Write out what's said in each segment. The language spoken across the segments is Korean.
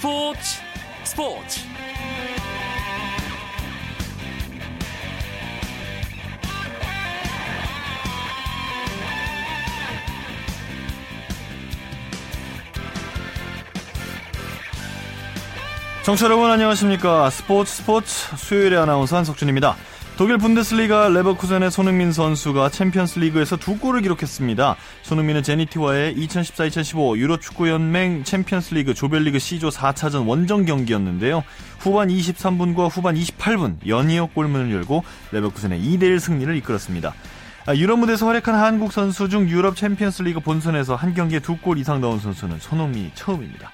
스포츠 스포츠. 청취자 여러분 안녕하십니까? 스포츠 스포츠. 수요일의 아나운서 한석준입니다 독일 분데스리가 레버쿠젠의 손흥민 선수가 챔피언스 리그에서 두 골을 기록했습니다. 손흥민은 제니트와의 2014-2015 유럽 축구 연맹 챔피언스 리그 조별리그 C조 4차전 원정 경기였는데요. 후반 23분과 후반 28분 연이어 골문을 열고 레버쿠젠의 2대1 승리를 이끌었습니다. 아, 유럽 무대에서 활약한 한국 선수 중 유럽 챔피언스 리그 본선에서 한 경기에 두 골 이상 넣은 선수는 손흥민이 처음입니다.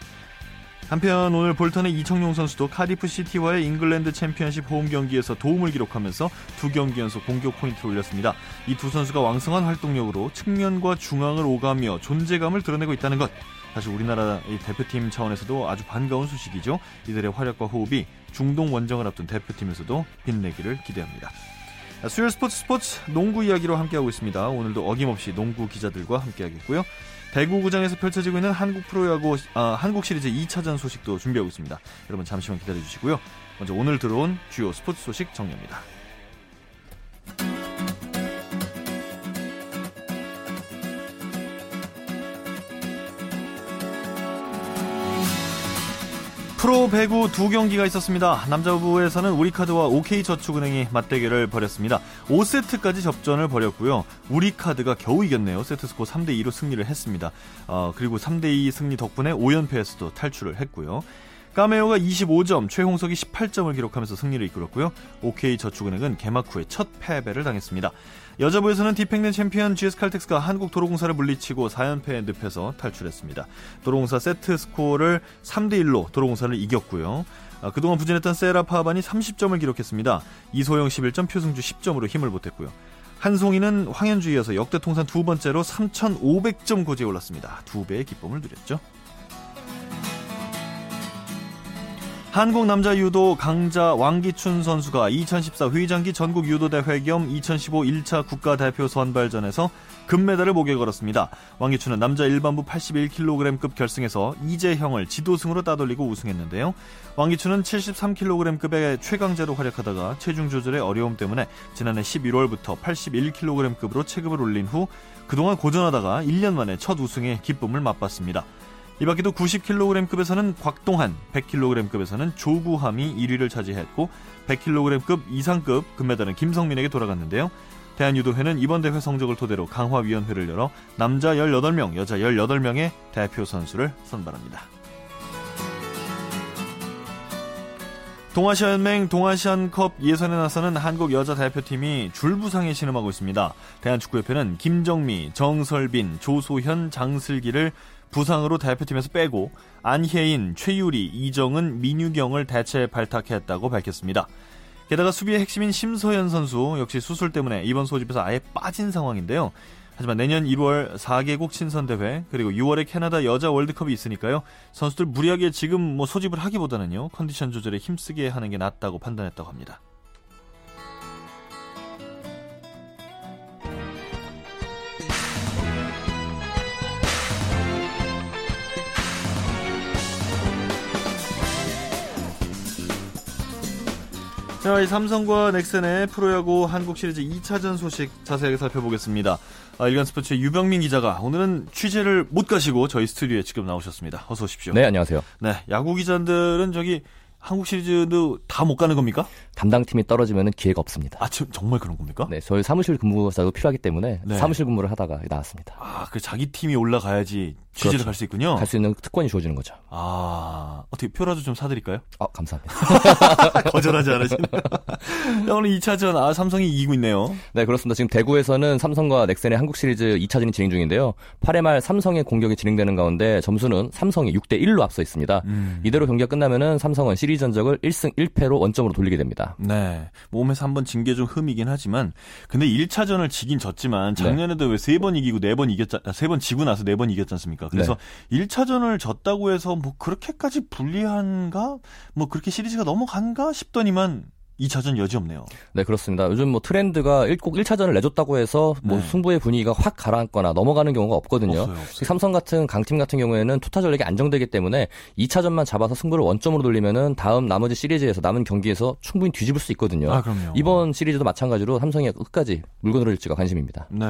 한편 오늘 볼턴의 이청용 선수도 카디프 시티와의 잉글랜드 챔피언십 홈 경기에서 도움을 기록하면서 두 경기 연속 공격 포인트를 올렸습니다. 이 두 선수가 왕성한 활동력으로 측면과 중앙을 오가며 존재감을 드러내고 있다는 것. 사실 우리나라 대표팀 차원에서도 아주 반가운 소식이죠. 이들의 활약과 호흡이 중동 원정을 앞둔 대표팀에서도 빛내기를 기대합니다. 수요일 스포츠 스포츠 농구 이야기로 함께하고 있습니다. 오늘도 어김없이 농구 기자들과 함께하겠고요. 대구구장에서 펼쳐지고 있는 한국 프로야구 아, 한국 시리즈 2차전 소식도 준비하고 있습니다. 여러분 잠시만 기다려 주시고요. 먼저 오늘 들어온 주요 스포츠 소식 정리합니다. 프로 배구 두 경기가 있었습니다. 남자부에서는 우리카드와 OK저축은행이 맞대결을 벌였습니다. 5세트까지 접전을 벌였고요. 우리카드가 겨우 이겼네요. 세트스코 3대2로 승리를 했습니다. 어, 그리고 3대2 승리 덕분에 5연패에서도 탈출을 했고요. 까메오가 25점, 최홍석이 18점을 기록하면서 승리를 이끌었고요. OK저축은행은 개막 후에 첫 패배를 당했습니다. 여자부에서는 디펜딩 챔피언 GS칼텍스가 한국도로공사를 물리치고 4연패에 늪에서 탈출했습니다. 도로공사 세트 스코어를 3대1로 도로공사를 이겼고요. 아, 그동안 부진했던 세라 파반이 30점을 기록했습니다. 이소영 11점, 표승주 10점으로 힘을 보탰고요. 한송이는 황현주에 이어서 역대 통산 두 번째로 3,500점 고지에 올랐습니다. 두 배의 기쁨을 누렸죠. 한국 남자 유도 강자 왕기춘 선수가 2014 회장기 전국 유도대회 겸 2015 1차 국가대표 선발전에서 금메달을 목에 걸었습니다. 왕기춘은 남자 일반부 81kg급 결승에서 이재형을 지도승으로 따돌리고 우승했는데요. 왕기춘은 73kg급의 최강자로 활약하다가 체중 조절의 어려움 때문에 지난해 11월부터 81kg급으로 체급을 올린 후 그동안 고전하다가 1년 만에 첫 우승의 기쁨을 맛봤습니다. 이 밖에도 90kg급에서는 곽동한, 100kg급에서는 조구함이 1위를 차지했고 100kg급 이상급 금메달은 김성민에게 돌아갔는데요. 대한유도회는 이번 대회 성적을 토대로 강화위원회를 열어 남자 18명, 여자 18명의 대표 선수를 선발합니다. 동아시아연맹 동아시안컵 예선에 나서는 한국 여자 대표팀이 줄부상에 신음하고 있습니다. 대한축구협회는 김정미, 정설빈, 조소현, 장슬기를 부상으로 대표팀에서 빼고 안혜인, 최유리, 이정은, 민유경을 대체 발탁했다고 밝혔습니다. 게다가 수비의 핵심인 심서현 선수 역시 수술 때문에 이번 소집에서 아예 빠진 상황인데요. 하지만 내년 1월 4개국 친선대회 그리고 6월에 캐나다 여자 월드컵이 있으니까요. 선수들 무리하게 지금 뭐 소집을 하기보다는요. 컨디션 조절에 힘쓰게 하는 게 낫다고 판단했다고 합니다. 자, 이 삼성과 넥센의 프로야구 한국 시리즈 2차전 소식 자세하게 살펴보겠습니다. 아, 일간 스포츠의 유병민 기자가 오늘은 취재를 못 가시고 저희 스튜디오에 직접 나오셨습니다. 어서 오십시오. 네, 안녕하세요. 네, 야구 기자들은 저기 한국 시리즈도 다 못 가는 겁니까? 담당팀이 떨어지면 기회가 없습니다. 아, 저, 정말 그런 겁니까? 네, 저희 사무실 근무자도 필요하기 때문에 네. 사무실 근무를 하다가 나왔습니다. 아, 그 자기 팀이 올라가야지 취재를 그렇죠. 갈수 있군요. 갈 수 있는 특권이 주어지는 거죠. 아, 어떻게 표라도 좀 사드릴까요? 아, 감사합니다. 거절하지 않으시네. 오늘 2차전, 아, 삼성이 이기고 있네요. 네, 그렇습니다. 지금 대구에서는 삼성과 넥센의 한국 시리즈 2차전이 진행 중인데요. 8회 말 삼성의 공격이 진행되는 가운데 점수는 삼성이 6대 1로 앞서 있습니다. 음. 이대로 경기가 끝나면은 삼성은 시리즈 전적을 1승 1패로 원점으로 돌리게 됩니다. 네. 몸에서 한번 진 게 좀 흠이긴 하지만, 근데 1차전을 지긴 졌지만, 작년에도 네. 왜세 번 이기고 네 번 이겼잖, 세번 지고 나서 네 번 이겼지 않습니까? 않습니까? 그래서 네. 1차전을 졌다고 해서 뭐 그렇게까지 불리한가? 뭐 그렇게 시리즈가 넘어간가 싶더니만 2차전 여지 없네요. 네, 그렇습니다. 요즘 뭐 트렌드가 꼭 1차전을 내줬다고 해서 뭐 네. 승부의 분위기가 확 가라앉거나 넘어가는 경우가 없거든요. 없어요, 없어요. 삼성 같은 강팀 같은 경우에는 투타 전략이 안정되기 때문에 2차전만 잡아서 승부를 원점으로 돌리면은 다음 나머지 시리즈에서 남은 경기에서 충분히 뒤집을 수 있거든요. 아, 그럼요. 이번 시리즈도 마찬가지로 삼성이 끝까지 물고 늘어질지가 관심입니다. 네.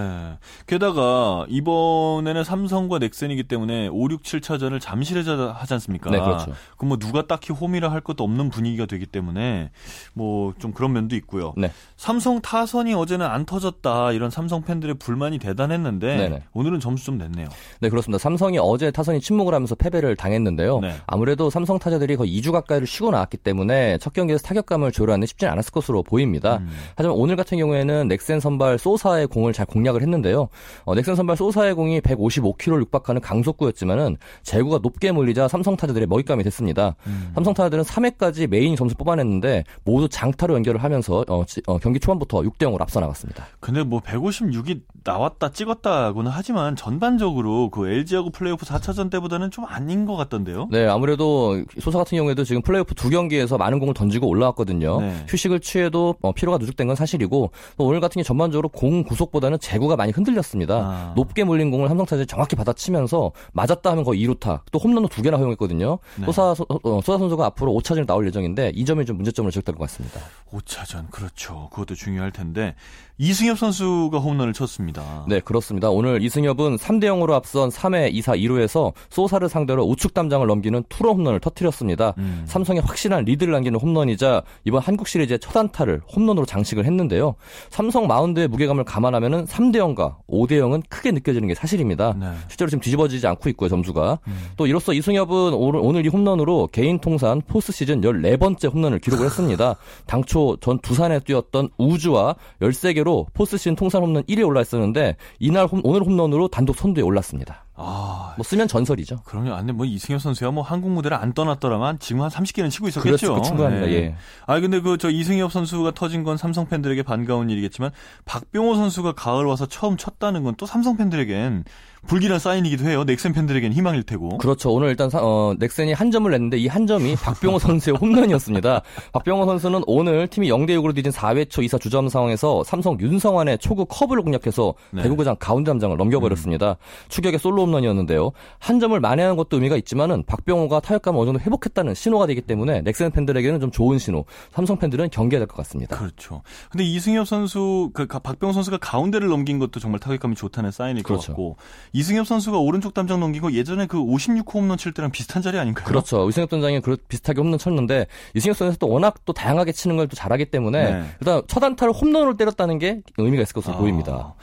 게다가 이번에는 삼성과 넥센이기 때문에 5, 6, 7차전을 잠실에서 하지 않습니까? 네, 그렇죠. 그럼 뭐 누가 딱히 홈이라 할 것도 없는 분위기가 되기 때문에 뭐좀 그런 면도 있고요. 네. 삼성 타선이 어제는 안 터졌다 이런 삼성 팬들의 불만이 대단했는데 네네. 오늘은 점수 좀 냈네요. 네, 그렇습니다. 삼성이 어제 타선이 침묵을 하면서 패배를 당했는데요. 네. 아무래도 삼성 타자들이 거의 2주 가까이를 쉬고 나왔기 때문에 첫 경기에서 타격감을 조율하는 쉽지는 않았을 것으로 보입니다. 음. 하지만 오늘 같은 경우에는 넥센 선발 소사의 공을 잘 공략을 했는데요. 어, 넥센 선발 소사의 공이 155km를 육박하는 강속구였지만은 제구가 높게 몰리자 삼성 타자들의 먹잇감이 됐습니다. 음. 삼성 타자들은 3회까지 매 이닝 점수 뽑아냈는데 모두 장타로 연결을 하면서 어, 지- 어, 경기 초반부터 6대 0으로 앞서 나갔습니다. 근데 뭐 156이 나왔다 찍었다고는 하지만 전반적으로 그 LG하고 플레이오프 4차전 때보다는 좀 아닌 것 같던데요. 네, 아무래도 소사 같은 경우에도 지금 플레이오프 두 경기에서 많은 공을 던지고 올라왔거든요. 네. 휴식을 취해도 어, 피로가 누적된 건 사실이고 또 오늘 같은 경우 전반적으로 공 구속보다는 제구가 많이 흔들렸습니다. 아. 높게 몰린 공을 삼성 타자들이 정확히 받아치면서 맞았다 하면 거의 2루타 또 홈런도 두 개나 허용했거든요. 네. 소사 소, 어, 소사 선수가 앞으로 5차전에 나올 예정인데 이 점이 좀 문제점으로 지적될 것 같습니다. 5차전 그렇죠. 그것도 중요할 텐데 이승엽 선수가 홈런을 쳤습니다. 네, 그렇습니다. 오늘 이승엽은 3대 0으로 앞선 3회 2사 2루에서 소사를 상대로 우측 담장을 넘기는 투런 홈런을 터뜨렸습니다. 음. 삼성의 확실한 리드를 안기는 홈런이자 이번 한국 시리즈의 첫 안타를 홈런으로 장식을 했는데요. 삼성 마운드의 무게감을 감안하면은 3대 0과 5대 0은 크게 느껴지는 게 사실입니다. 네. 실제로 지금 뒤집어지지 않고 있고요, 점수가. 또 이로써 이승엽은 오늘, 오늘 이 홈런으로 개인 통산 포스트 시즌 14번째 홈런을 기록을 했습니다. 당초 전 두산에 뛰었던 우즈와 13개로 포스트 시즌 통산 홈런 1위에 올라있었는데 이날 홈- 오늘 홈런으로 단독 선두에 올랐습니다. 아, 뭐 쓰면 전설이죠. 그럼요. 안돼 뭐 이승엽 선수야 뭐 한국 무대를 안 떠났더라만 지금 한 30개는 치고 있었겠죠. 그렇죠. 충분합니다. 네. 예. 아 근데 그 저 이승엽 선수가 터진 건 삼성 팬들에게 반가운 일이겠지만 박병호 선수가 가을 와서 처음 쳤다는 건 또 삼성 팬들에겐 불길한 사인이기도 해요. 넥센 팬들에겐 희망일 테고. 그렇죠. 오늘 일단 사- 어, 넥센이 한 점을 냈는데 이 한 점이 박병호 선수의 홈런이었습니다. 박병호 선수는 오늘 팀이 0대 6으로 뒤진 4회 초 2사 주점 상황에서 삼성 윤성환의 초구 커브를 공략해서 네. 대구구장 가운데 담장을 넘겨버렸습니다. 추격의 솔로 홈런이었는데요. 한 점을 만회하는 것도 의미가 있지만은 박병호가 타격감을 어느 정도 회복했다는 신호가 되기 때문에 넥센 팬들에게는 좀 좋은 신호. 삼성 팬들은 경계해야 될 것 같습니다. 그렇죠. 근데 이승엽 선수, 그 가- 박병호 선수가 가운데를 넘긴 것도 정말 타격감이 좋다는 사인일 것 그렇죠. 같고 이승엽 선수가 오른쪽 담장 넘긴 거 예전에 그 56호 홈런 칠 때랑 비슷한 자리 아닌가요? 그렇죠. 이승엽 선장이 그 비슷하게 홈런 쳤는데 이승엽 선수도 또 워낙 또 다양하게 치는 걸 또 잘하기 때문에 네. 일단 첫 안타를 홈런으로 때렸다는 게 의미가 있을 것으로 아. 보입니다.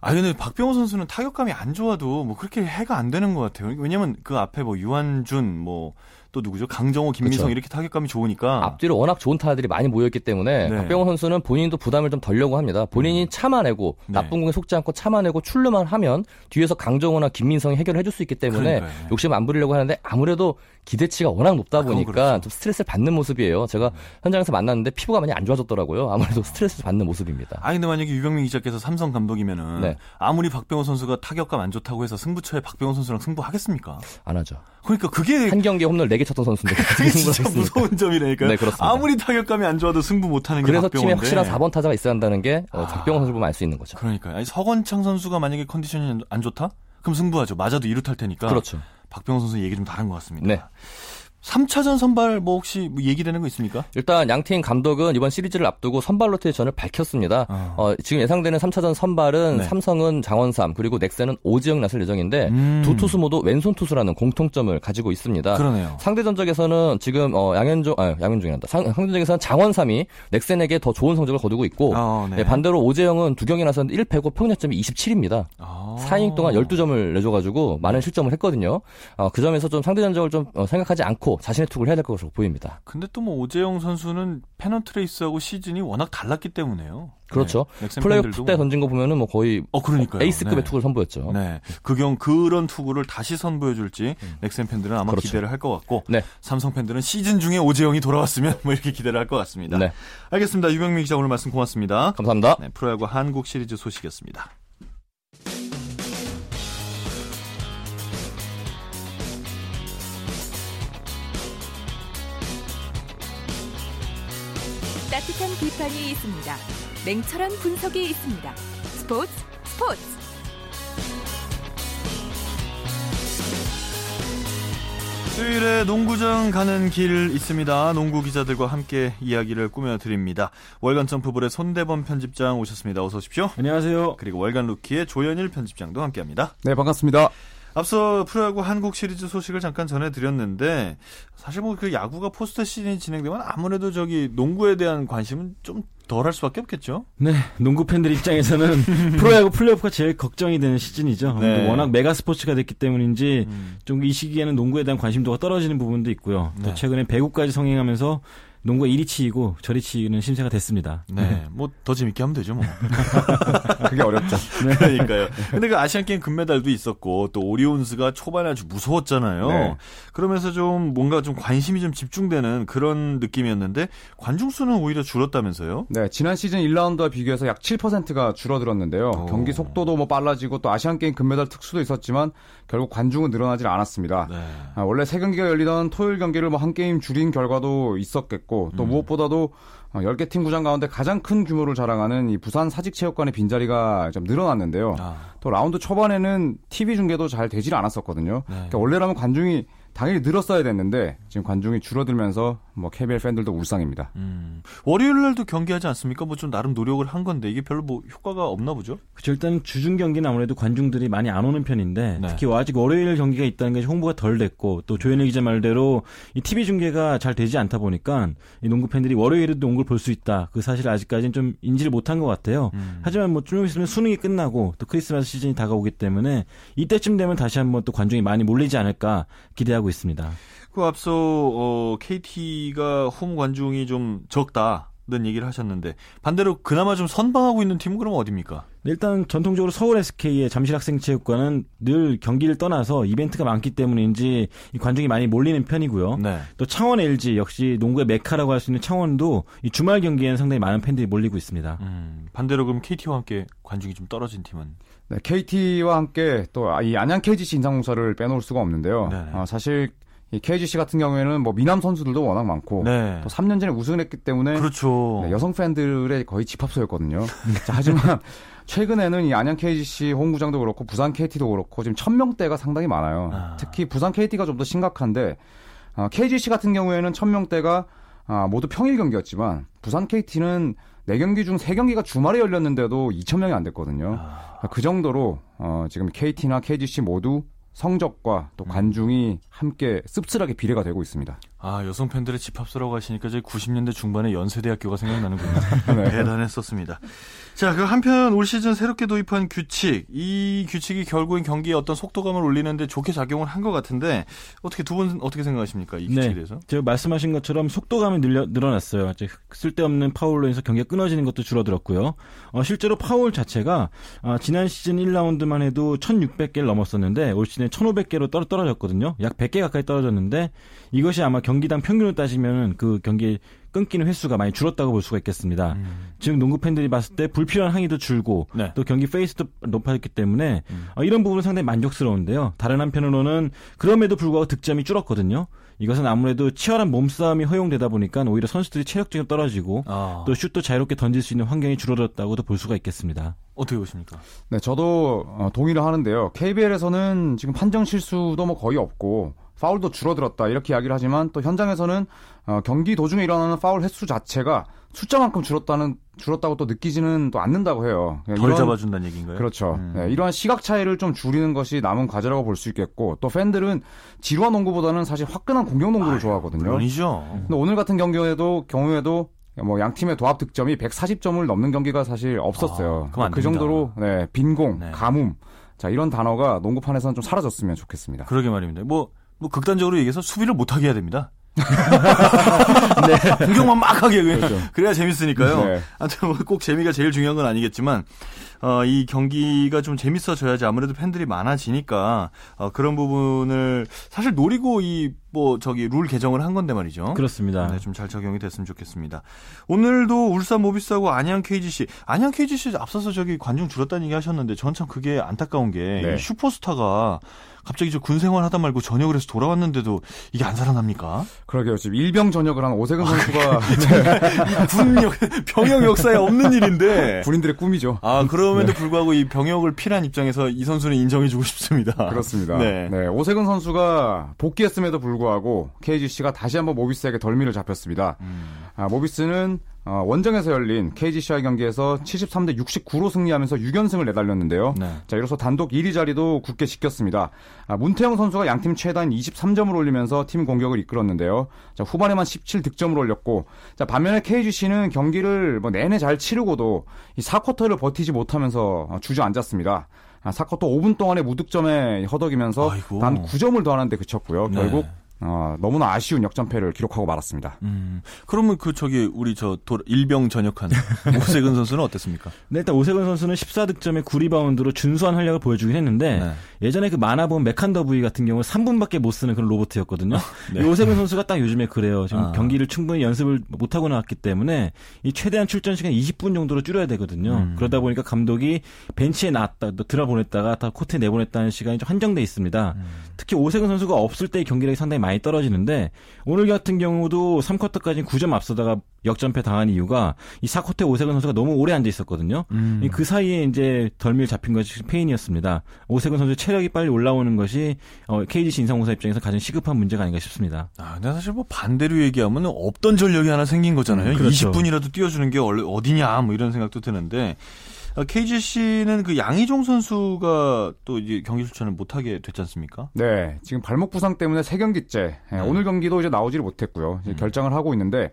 아 근데 박병호 선수는 타격감이 안 좋아도 뭐 그렇게 해가 안 되는 것 같아요. 왜냐면 그 앞에 뭐 유한준 뭐 또 누구죠? 강정호, 김민성 그쵸. 이렇게 타격감이 좋으니까 앞뒤로 워낙 좋은 타자들이 많이 모여있기 때문에 네. 박병호 선수는 본인도 부담을 좀 덜려고 합니다. 본인이 참아내고 네. 나쁜 공에 속지 않고 참아내고 출루만 하면 뒤에서 강정호나 김민성이 해결을 해줄 수 있기 때문에 그러니까요. 욕심 안 부리려고 하는데 아무래도 기대치가 워낙 높다 아, 보니까 그렇죠. 좀 스트레스를 받는 모습이에요. 제가 현장에서 만났는데 피부가 많이 안 좋아졌더라고요. 아무래도 스트레스를 받는 모습입니다. 아 근데 만약에 유병민 기자께서 삼성 감독이면은 네. 아무리 박병호 선수가 타격감 안 좋다고 해서 승부처에 박병호 선수랑 승부하겠습니까? 안 하죠. 그러니까 그게 한 경기에 홈런 4개 쳤던 선수인데 그게 진짜? 무서운 점이라니까요. 네, 그렇습니다. 아무리 타격감이 안 좋아도 승부 못 하는 게 그래서 팀에. 확실한 4번 타자가 있어야 한다는 게 어, 아. 박병호 선수를 보면 알 수 있는 거죠. 그러니까 아니, 서건창 선수가 만약에 컨디션이 안 좋다? 그럼 승부하죠. 맞아도 이루 탈 테니까. 그렇죠. 박병호 선수 얘기 좀 다른 것 같습니다. 네. 3차전 선발 뭐 혹시 뭐 얘기되는 거 있습니까? 일단 양팀 감독은 이번 시리즈를 앞두고 선발 로테이션을 밝혔습니다. 어. 어, 지금 예상되는 3차전 선발은 네. 삼성은 장원삼 그리고 넥센은 오지영 나설 예정인데 음. 두 투수 모두 왼손 투수라는 공통점을 가지고 있습니다. 그러네요. 상대 전적에서는 지금 어, 양현종 아 양현종이란다. 상, 상대 전적에서는 장원삼이 넥센에게 더 좋은 성적을 거두고 있고 아, 네. 네, 반대로 오재영은 두 경기 나섰는데 1패고 평균점이 27입니다. 아. 4이닝 동안 12점을 내줘가지고 많은 실점을 했거든요. 어, 그 점에서 좀 상대 전적을 좀 어, 생각하지 않고 자신의 투구를 해야 될 것으로 보입니다. 근데 또 뭐 오재영 선수는 페넌트레이스하고 시즌이 워낙 달랐기 때문에요. 그렇죠. 네. 플레이오프 때 뭐- 던진 거 보면은 뭐 거의 어 그러니까요. 에이스급의 네. 투구를 선보였죠. 네. 그경 그런 투구를 다시 선보여줄지 넥센 팬들은 아마 그렇죠. 기대를 할 것 같고 네. 삼성 팬들은 시즌 중에 오재영이 돌아왔으면 뭐 이렇게 기대를 할 것 같습니다. 네. 알겠습니다. 유병민 기자 오늘 말씀 고맙습니다. 감사합니다. 네, 프로야구 한국 시리즈 소식이었습니다. 따뜻한 비판이 있습니다. 냉철한 분석이 있습니다. 스포츠 스포츠. 수요일에 농구장 가는 길 있습니다. 농구 기자들과 함께 이야기를 꾸며드립니다. 월간 점프볼의 손대범 편집장 오셨습니다. 어서 오십시오. 안녕하세요. 그리고 월간 루키의 조현일 편집장도 함께합니다. 네, 반갑습니다. 앞서 프로야구 한국 시리즈 소식을 잠깐 전해드렸는데 사실 뭐 그 야구가 포스트 시즌이 진행되면 아무래도 저기 농구에 대한 관심은 좀 덜 할 수밖에 없겠죠. 네, 농구 팬들 입장에서는 프로야구 플레이오프가 제일 걱정이 되는 시즌이죠. 네. 워낙 메가 스포츠가 됐기 때문인지 음. 좀이 시기에는 농구에 대한 관심도가 떨어지는 부분도 있고요. 네. 또 최근에 배구까지 성행하면서 농구가 이리 치이고 저리 치이는 신세가 됐습니다. 네, 뭐 더 재밌게 하면 되죠, 뭐. 그게 어렵죠. 그러니까요. 근데 그 아시안 게임 금메달도 있었고 또 오리온스가 초반에 아주 무서웠잖아요. 네. 그러면서 좀 뭔가 좀 관심이 좀 집중되는 그런 느낌이었는데 관중 수는 오히려 줄었다면서요? 네, 지난 시즌 1라운드와 비교해서 약 7%가 줄어들었는데요. 오. 경기 속도도 뭐 빨라지고 또 아시안 게임 금메달 특수도 있었지만 결국 관중은 늘어나질 않았습니다. 네. 아, 원래 세 경기가 열리던 토요일 경기를 뭐 한 게임 줄인 결과도 있었겠고 또 음. 무엇보다도 어, 10개 팀 구장 가운데 가장 큰 규모를 자랑하는 이 부산 사직체육관의 빈자리가 좀 늘어났는데요. 아, 또 라운드 초반에는 TV 중계도 잘 되질 않았었거든요. 네. 그러니까 원래라면 관중이 당연히 늘었어야 됐는데 지금 관중이 줄어들면서 뭐 KBL 팬들도 울상입니다. 음. 월요일 날도 경기하지 않습니까? 뭐 좀 나름 노력을 한 건데 이게 별로 뭐 효과가 없나 보죠? 그렇죠. 일단 주중 경기는 아무래도 관중들이 많이 안 오는 편인데 네. 특히 아직 월요일 경기가 있다는 게 홍보가 덜 됐고 또 조현일 기자 말대로 이 TV 중계가 잘 되지 않다 보니까 이 농구 팬들이 월요일에도 농구를 볼 수 있다. 그 사실 아직까지는 좀 인지를 못한 것 같아요. 음. 하지만 뭐 좀 있으면 수능이 끝나고 또 크리스마스 시즌이 다가오기 때문에 이때쯤 되면 다시 한번 또 관중이 많이 몰리지 않을까 기대하고 있습니다. 그 앞서 어, KT가 홈 관중이 좀 적다 는 얘기를 하셨는데 반대로 그나마 좀 선방하고 있는 팀은 그럼 어디입니까? 일단 전통적으로 서울 SK의 잠실학생체육관은 늘 경기를 떠나서 이벤트가 많기 때문인지 이 관중이 많이 몰리는 편이고요. 네. 또 창원 LG 역시 농구의 메카라고 할 수 있는 창원도 이 주말 경기에는 상당히 많은 팬들이 몰리고 있습니다. 음, 반대로 그럼 KT와 함께 관중이 좀 떨어진 팀은 네, KT와 함께 또 이 안양 KGC 인상공사를 빼놓을 수가 없는데요. 어, 사실 이 KGC 같은 경우에는 뭐 미남 선수들도 워낙 많고 네. 또 3년 전에 우승을 했기 때문에 그렇죠. 네, 여성 팬들의 거의 집합소였거든요. 자, 하지만 최근에는 이 안양 KGC 홈구장도 그렇고 부산 KT도 그렇고 지금 천명대가 상당히 많아요. 아. 특히 부산 KT가 좀 더 심각한데 어, KGC 같은 경우에는 천명대가 아, 모두 평일 경기였지만 부산 KT는 4경기 중 3경기가 주말에 열렸는데도 2,000명이 안 됐거든요. 아. 그 정도로 어, 지금 KT나 KGC 모두 성적과 또 관중이 함께 씁쓸하게 비례가 되고 있습니다. 아, 여성 팬들의 집합소라고 하시니까 저희 90년대 중반에 연세대학교가 생각나는군요. 네. 대단했었습니다. 자, 그 한편 올 시즌 새롭게 도입한 규칙, 이 규칙이 결국엔 경기에 어떤 속도감을 올리는데 좋게 작용을 한 것 같은데 어떻게 두 분 어떻게 생각하십니까? 이 규칙에 네. 대해서? 제가 말씀하신 것처럼 속도감이 늘려, 늘어났어요. 쓸데없는 파울로 인해서 경기가 끊어지는 것도 줄어들었고요. 어, 실제로 파울 자체가 어, 지난 시즌 1라운드만 해도 1,600개를 넘었었는데 올 시즌에 1,500개로 떨어, 떨어졌거든요. 약 100개 가까이 떨어졌는데 이것이 아마 경기당 평균으로 따지면 그 경기 끊기는 횟수가 많이 줄었다고 볼 수가 있겠습니다. 음. 지금 농구 팬들이 봤을 때 불필요한 항의도 줄고 네. 또 경기 페이스도 높아졌기 때문에 음. 어, 이런 부분은 상당히 만족스러운데요. 다른 한편으로는 그럼에도 불구하고 득점이 줄었거든요. 이것은 아무래도 치열한 몸싸움이 허용되다 보니까 오히려 선수들이 체력적으로 떨어지고 아, 또 슛도 자유롭게 던질 수 있는 환경이 줄어들었다고도 볼 수가 있겠습니다. 어떻게 보십니까? 네, 저도 어, 동의를 하는데요. KBL에서는 지금 판정 실수도 뭐 거의 없고 파울도 줄어들었다 이렇게 이야기를 하지만 또 현장에서는 어, 경기 도중에 일어나는 파울 횟수 자체가 숫자만큼 줄었다는 줄었다고 또 느끼지는 또 않는다고 해요. 덜 이런- 잡아준다는 얘기인가요? 그렇죠. 음. 네, 이러한 시각 차이를 좀 줄이는 것이 남은 과제라고 볼 수 있겠고 또 팬들은 지루한 농구보다는 사실 화끈한 공격 농구를 좋아하거든요. 물론이죠. 근데 오늘 같은 경우에도 경우에도 뭐 양 팀의 도합 득점이 140점을 넘는 경기가 사실 없었어요. 아, 그. 정도로 네, 빈공, 네. 가뭄, 자 이런 단어가 농구판에서는 좀 사라졌으면 좋겠습니다. 그러게 말입니다. 뭐, 뭐 극단적으로 얘기해서 수비를 못하게 해야 됩니다. 공격만 막 하게 그냥 그래야 재밌으니까요. 네. 아무튼 뭐꼭 재미가 제일 중요한 건 아니겠지만 어, 이 경기가 좀 재밌어져야지 아무래도 팬들이 많아지니까 어, 그런 부분을 사실 노리고 이 뭐 저기 룰 개정을 한 건데 말이죠. 그렇습니다. 네, 좀 잘 적용이 됐으면 좋겠습니다. 오늘도 울산 모비스하고 안양 KGC, 안양 KGC 앞서서 저기 관중 줄었다는 얘기 하셨는데 전 참 그게 안타까운 게 네. 이 슈퍼스타가 갑자기 저 군생활 하다 말고 전역을 해서 돌아왔는데도 이게 안 살아납니까? 그러게요. 지금 일병 전역을 한 오세근 아, 선수가 군 역, 병역 역사에 없는 일인데. 군인들의 꿈이죠. 아, 그럼에도 불구하고 이 병역을 필한 입장에서 이 선수는 인정해주고 싶습니다. 그렇습니다. 네. 네. 오세근 선수가 복귀했음에도 불구하고 KGC가 다시 한번 모비스에게 덜미를 잡혔습니다. 아, 모비스는 어, 원정에서 열린 KGC와의 경기에서 73대 69로 승리하면서 6연승을 내달렸는데요. 네. 자, 이로써 단독 1위 자리도 굳게 지켰습니다. 아, 문태영 선수가 양팀 최다인 23점을 올리면서 팀 공격을 이끌었는데요. 자, 후반에만 17득점을 올렸고, 자, 반면에 KGC는 경기를 뭐 내내 잘 치르고도 이 4쿼터를 버티지 못하면서 어, 주저앉았습니다. 아, 4쿼터 5분 동안에 무득점에 허덕이면서 아이고. 단 9점을 더하는데 그쳤고요. 네. 결국 어, 너무나 아쉬운 역전패를 기록하고 말았습니다. 음, 그러면 그 저기 우리 저 도- 일병 전역한 오세근 선수는 어땠습니까? 네, 일단 오세근 선수는 14득점에 9리바운드로 준수한 활약을 보여주긴 했는데 네. 예전에 그 만화 본 메칸더 부이 같은 경우는 3분밖에 못 쓰는 그런 로봇이었거든요. 네. 이 오세근 선수가 딱 요즘에 그래요. 지금 아. 경기를 충분히 연습을 못 하고 나왔기 때문에 이 최대한 출전 시간 20분 정도로 줄여야 되거든요. 음. 그러다 보니까 감독이 벤치에 놨다 또 들어보냈다가 다 코트에 내보냈다는 시간이 좀 한정돼 있습니다. 음. 특히 오세근 선수가 없을 때 경기력이 상당히 많이 떨어지는데 오늘 같은 경우도 3쿼터까지 9점 앞서다가 역전패 당한 이유가 이 4쿼터에 오세근 선수가 너무 오래 앉아 있었거든요. 음. 이그 사이에 이제 덜미를 잡힌 것이 페인이었습니다. 오세근 선수 체력이 빨리 올라오는 것이 어, KGC 인상공사 입장에서 가장 시급한 문제가 아닌가 싶습니다. 아, 근데 사실 뭐 반대로 얘기하면 없던 전력이 하나 생긴 거잖아요. 음, 그렇죠. 20분이라도 뛰어주는 게 어디냐, 뭐 이런 생각도 드는데, 어, KGC는 그 양희종 선수가 또 이제 경기 출전을 못하게 됐지 않습니까? 네, 지금 발목 부상 때문에 세 경기째 예, 오늘 경기도 이제 나오지를 못했고요. 이제 결장을 하고 있는데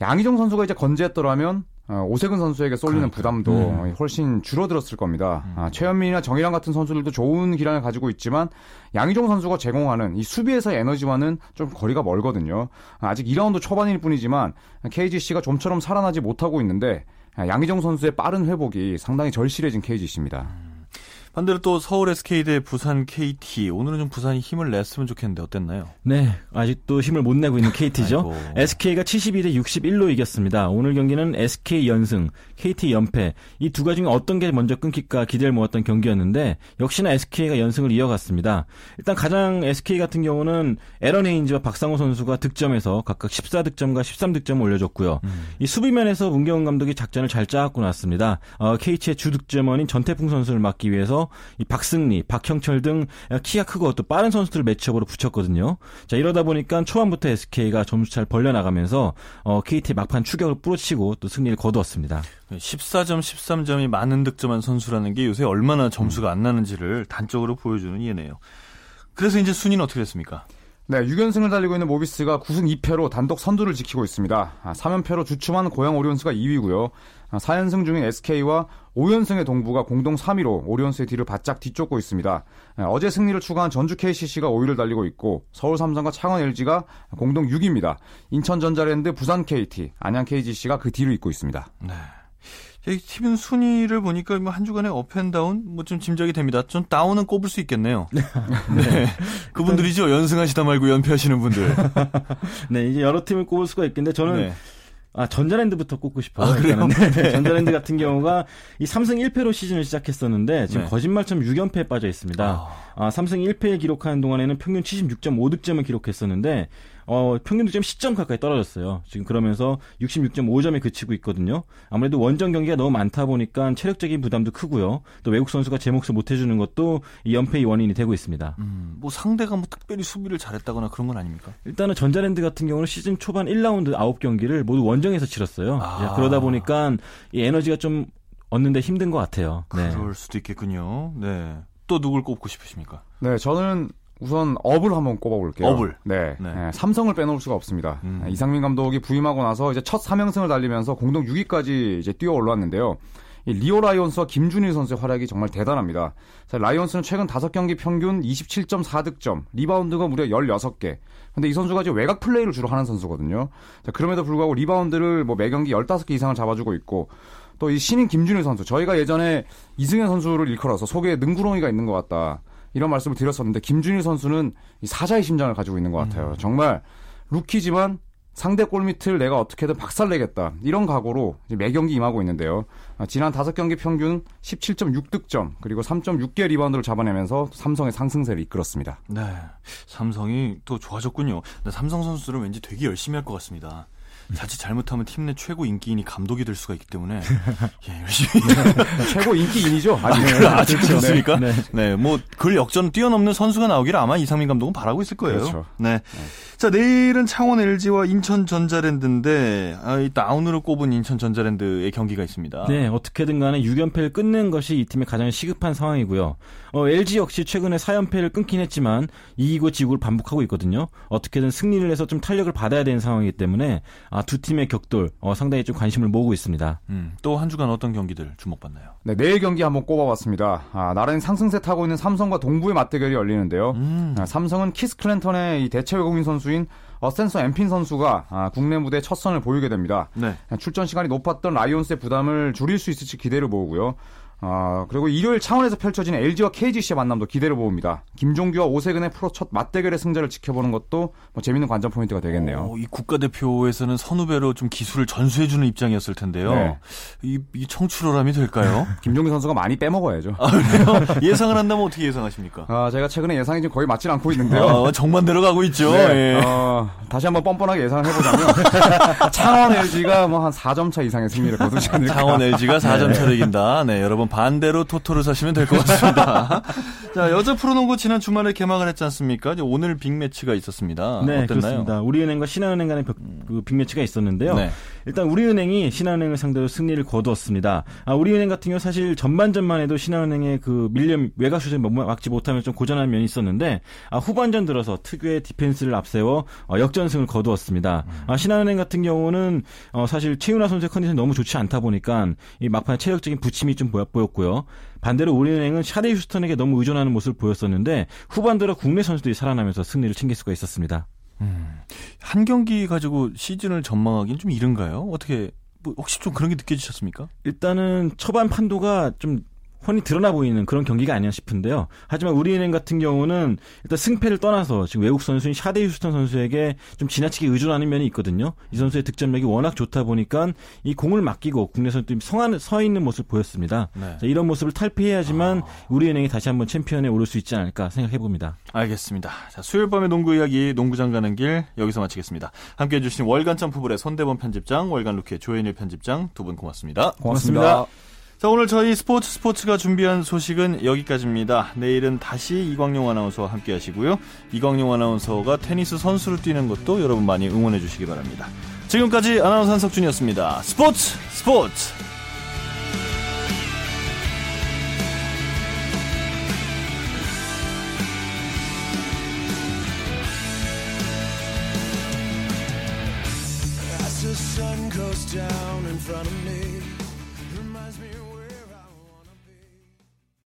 양희종 선수가 이제 건재했더라면 어, 오세근 선수에게 쏠리는 부담도 음. 훨씬 줄어들었을 겁니다. 아, 최현민이나 정희랑 같은 선수들도 좋은 기량을 가지고 있지만 양희종 선수가 제공하는 이 수비에서의 에너지와는 좀 거리가 멀거든요. 아, 아직 2라운드 초반일 뿐이지만 KGC가 좀처럼 살아나지 못하고 있는데 아, 양희종 선수의 빠른 회복이 상당히 절실해진 KGC입니다. 반대로 또 서울 SK 대 부산 KT. 오늘은 좀 부산이 힘을 냈으면 좋겠는데 어땠나요? 네, 아직도 힘을 못 내고 있는 KT죠. SK가 72대 61로 이겼습니다. 오늘 경기는 SK 연승, KT 연패 이 두 가지 중에 어떤 게 먼저 끊길까 기대를 모았던 경기였는데 역시나 SK가 연승을 이어갔습니다. 일단 가장 SK 같은 경우는 에런 헤인즈와 박상호 선수가 득점에서 각각 14득점과 13득점을 올려줬고요. 이 수비면에서 문경은 감독이 작전을 잘 짜갖고 났습니다. 어, KT의 주 득점원인 전태풍 선수를 막기 위해서 이 박승리, 박형철 등 키가 크고 또 빠른 선수들을 매치업으로 붙였거든요. 자 이러다 보니까 초반부터 SK가 점수 잘 벌려나가면서 어, KT의 막판 추격을 뿌리치고 또 승리를 거두었습니다. 14점, 13점이 많은 득점한 선수라는 게 요새 얼마나 점수가 안 나는지를 단적으로 보여주는 예네요. 그래서 이제 순위는 어떻게 됐습니까? 네, 6연승을 달리고 있는 모비스가 9승 2패로 단독 선두를 지키고 있습니다. 아, 3연패로 주춤한 고양 오리온스가 2위고요. 아, 4연승 중인 SK와 5연승의 동부가 공동 3위로 오리온스의 뒤를 바짝 뒤쫓고 있습니다. 아, 어제 승리를 추가한 전주 KCC가 5위를 달리고 있고 서울 삼성과 창원 LG가 공동 6위입니다. 인천 전자랜드, 부산 KT, 안양 KGC가 그 뒤를 잇고 있습니다. 이 팀은 순위를 보니까 뭐한 주간의 업앤다운 뭐 좀 짐작이 됩니다. 좀 다운은 꼽을 수 있겠네요. 네. 그분들이죠. 연승하시다 말고 연패하시는 분들. 네 이제 여러 팀을 꼽을 수가 있겠는데 저는 네. 아, 전자랜드부터 꼽고 싶어요. 아, 그래요? 네, 전자랜드 같은 경우가 이 3승 1패로 시즌을 시작했었는데 지금 네. 거짓말처럼 6연패에 빠져 있습니다. 아, 3승 1패에 기록하는 동안에는 평균 76.5득점을 기록했었는데 어, 평균 득점 10점 가까이 떨어졌어요. 지금 그러면서 66.5점에 그치고 있거든요. 아무래도 원정 경기가 너무 많다 보니까 체력적인 부담도 크고요. 또 외국 선수가 제 몫을 못 해주는 것도 이 연패의 원인이 되고 있습니다. 음, 뭐 상대가 뭐 특별히 수비를 잘했다거나 그런 건 아닙니까? 일단은 전자랜드 같은 경우는 시즌 초반 1라운드 9경기를 모두 원정에서 치렀어요. 아. 야, 그러다 보니까 이 에너지가 좀 얻는데 힘든 것 같아요. 네. 그럴 수도 있겠군요. 네. 또 누굴 꼽고 싶으십니까? 네, 저는 우선 업을 한번 꼽아볼게요. 업을. 네, 네. 네, 삼성을 빼놓을 수가 없습니다. 음. 네, 이상민 감독이 부임하고 나서 이제 첫 3연승을 달리면서 공동 6위까지 이제 뛰어 올랐는데요. 이 리오 라이온스와 김준일 선수의 활약이 정말 대단합니다. 자, 라이온스는 최근 5경기 평균 27.4득점, 리바운드가 무려 16개. 근데 이 선수가 이제 외곽 플레이를 주로 하는 선수거든요. 자, 그럼에도 불구하고 리바운드를 뭐 매경기 15개 이상을 잡아주고 있고 또 이 신인 김준일 선수 저희가 예전에 이승현 선수를 일컬어서 속에 능구렁이가 있는 것 같다 이런 말씀을 드렸었는데 김준일 선수는 이 사자의 심장을 가지고 있는 것 같아요. 정말 루키지만 상대 골밑을 내가 어떻게든 박살내겠다 이런 각오로 매 경기 임하고 있는데요. 아, 지난 다섯 경기 평균 17.6득점 그리고 3.6개 리바운드를 잡아내면서 삼성의 상승세를 이끌었습니다. 네. 삼성이 또 좋아졌군요. 삼성 선수들은 왠지 되게 열심히 할 것 같습니다. 자칫 잘못하면 팀 내 최고 인기인이 감독이 될 수가 있기 때문에 예, 열심히 최고 인기인이죠. 아직 그 아직 그렇습니까? 네. 네. 뭐그 역전 뛰어넘는 선수가 나오기를 아마 이상민 감독은 바라고 있을 거예요. 그렇죠. 네. 자, 내일은 창원 LG와 인천 전자랜드인데 아, 이 다운으로 꼽은 인천 전자랜드의 경기가 있습니다. 네, 어떻게든 간에 6연패를 끊는 것이 이 팀의 가장 시급한 상황이고요. 어, LG 역시 최근에 4연패를 끊긴 했지만 이기고 지고를 반복하고 있거든요. 어떻게든 승리를 해서 좀 탄력을 받아야 되는 상황이기 때문에 아, 두 팀의 격돌 어, 상당히 좀 관심을 모으고 있습니다. 음, 또 한 주간 어떤 경기들 주목받나요? 네, 내일 경기 한번 꼽아봤습니다. 아, 나란히 상승세 타고 있는 삼성과 동부의 맞대결이 열리는데요. 음. 아, 삼성은 키스 클랜턴의 이 대체 외국인 선수인 어센서 엠핀 선수가 아, 국내 무대 첫 선을 보이게 됩니다. 네. 출전 시간이 높았던 라이온스의 부담을 줄일 수 있을지 기대를 모으고요. 아, 그리고 일요일 창원에서 펼쳐진 LG와 KGC의 만남도 기대를 모읍니다. 김종규와 오세근의 프로 첫 맞대결의 승자를 지켜보는 것도 뭐 재밌는 관전 포인트가 되겠네요. 어, 이 국가대표에서는 선후배로 좀 기술을 전수해주는 입장이었을 텐데요. 네. 이, 이 청출어람이 될까요? 김종규 선수가 많이 빼먹어야죠. 아, 그래요? 예상을 한다면 어떻게 예상하십니까? 아, 제가 최근에 예상이 지금 거의 맞질 않고 있는데요. 어, 정반대로 가고 있죠. 네, 예. 어, 다시 한번 뻔뻔하게 예상을 해보자면 창원 LG가 뭐 한 4점 차 이상의 승리를 거두지 않을까. 창원 LG가 4점 차를 이긴다. 네, 여러분 반대로 토토를 사시면 될 것 같습니다. 자, 여자 프로농구 지난 주말에 개막을 했지 않습니까? 이제 오늘 빅매치가 있었습니다. 네, 어땠나요? 그렇습니다. 우리은행과 신한은행 간의 벽- 그 빅매치가 있었는데요. 네. 일단 우리은행이 신한은행을 상대로 승리를 거두었습니다. 아, 우리은행 같은 경우 사실 전반전만 해도 신한은행의 그 밀림 외곽 슛을 못- 막지 못하면 좀 고전한 면이 있었는데 아, 후반전 들어서 특유의 디펜스를 앞세워 어, 역전승을 거두었습니다. 아, 신한은행 같은 경우는 어, 사실 최윤아 선수의 컨디션이 너무 좋지 않다 보니까 이 막판에 체력적인 부침이 좀 보였, 보였고요. 반대로 우리은행은 샤데이 휴스턴에게 너무 의존하는 모습을 보였었는데 후반 들어 국내 선수들이 살아나면서 승리를 챙길 수가 있었습니다. 한 경기 가지고 시즌을 전망하기는 좀 이른가요? 어떻게 뭐 혹시 좀 그런 게 느껴지셨습니까? 일단은 초반 판도가 좀 훤히 드러나 보이는 그런 경기가 아니야 싶은데요. 하지만 우리은행 같은 경우는 일단 승패를 떠나서 지금 외국 선수인 샤데 휴스턴 선수에게 좀 지나치게 의존하는 면이 있거든요. 이 선수의 득점력이 워낙 좋다 보니까 이 공을 맡기고 국내 선수들이 성한, 서 있는 모습을 보였습니다. 네. 자, 이런 모습을 탈피해야지만 우리은행이 다시 한번 챔피언에 오를 수 있지 않을까 생각해 봅니다. 알겠습니다. 자, 수요일 밤의 농구 이야기 농구장 가는 길 여기서 마치겠습니다. 함께 해주신 월간 점프볼의 손대범 편집장, 월간 루키의 조현일 편집장 두 분 고맙습니다. 고맙습니다. 자, 오늘 저희 스포츠 스포츠가 준비한 소식은 여기까지입니다. 내일은 다시 이광용 아나운서와 함께 하시고요. 이광용 아나운서가 테니스 선수를 뛰는 것도 여러분 많이 응원해 주시기 바랍니다. 지금까지 아나운서 한석준이었습니다. 스포츠 스포츠!